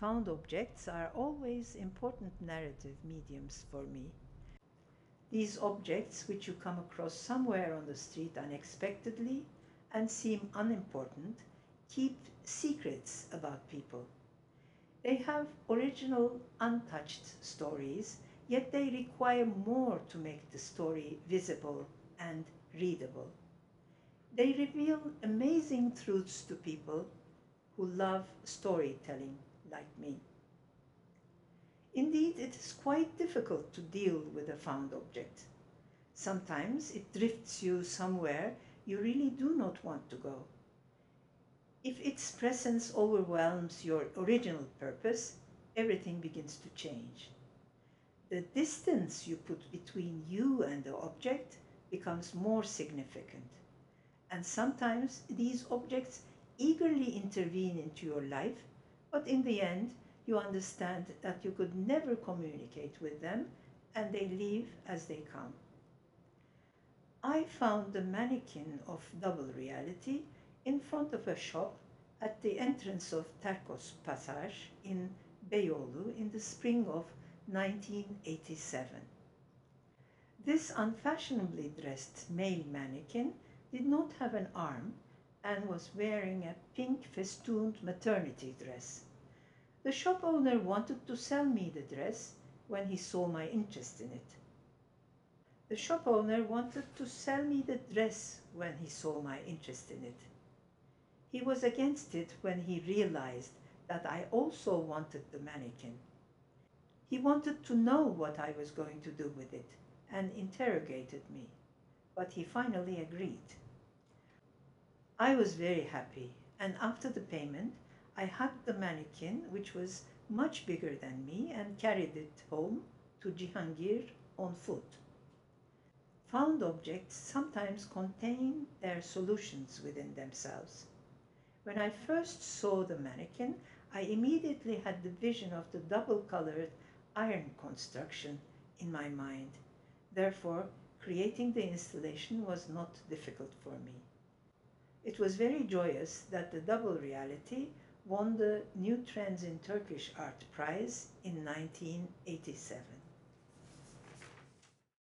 found objects are always important narrative mediums for me. These objects, which you come across somewhere on the street unexpectedly and seem unimportant, keep secrets about people. They have original, untouched stories, yet they require more to make the story visible and readable. They reveal amazing truths to people who love storytelling like me. Indeed, it is quite difficult to deal with a found object. Sometimes it drifts you somewhere you really do not want to go. If its presence overwhelms your original purpose, everything begins to change. The distance you put between you and the object becomes more significant. And sometimes these objects eagerly intervene into your life, but in the end, you understand that you could never communicate with them and they leave as they come. I found the mannequin of double reality in front of a shop at the entrance of Terkos Passage in Beyoğlu in the spring of 1987. This unfashionably dressed male mannequin did not have an arm and was wearing a pink festooned maternity dress. The shop owner wanted to sell me the dress when he saw my interest in it. The shop owner wanted to sell me the dress when he saw my interest in it. He was against it when he realized that I also wanted the mannequin. He wanted to know what I was going to do with it and interrogated me, but he finally agreed. I was very happy, and after the payment, I hugged the mannequin, which was much bigger than me, and carried it home to Cihangir on foot. Found objects sometimes contain their solutions within themselves. When I first saw the mannequin, I immediately had the vision of the double colored iron construction in my mind. Therefore, creating the installation was not difficult for me. It was very joyous that the double reality won the New Trends in Turkish Art Prize in 1987.